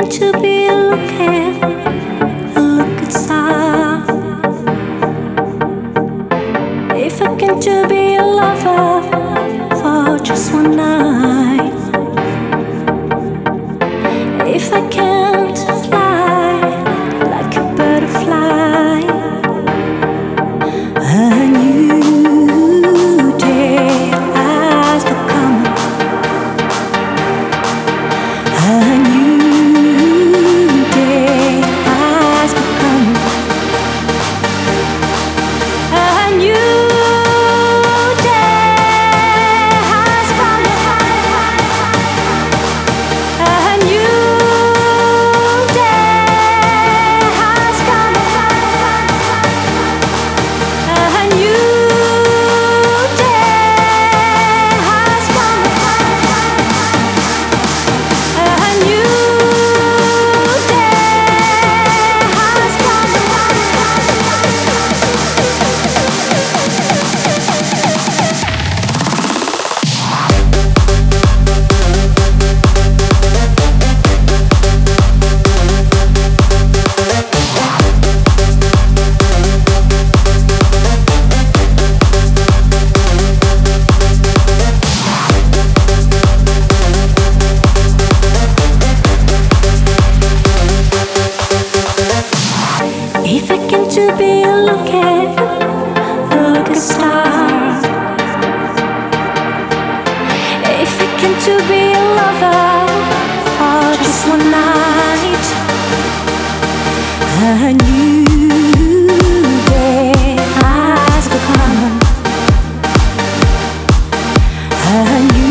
to be a looking, a looking star. If I can to be a lover for just one night. to be a look a look at. If it came to be a lover for just one night, and you, their eyes were common. I.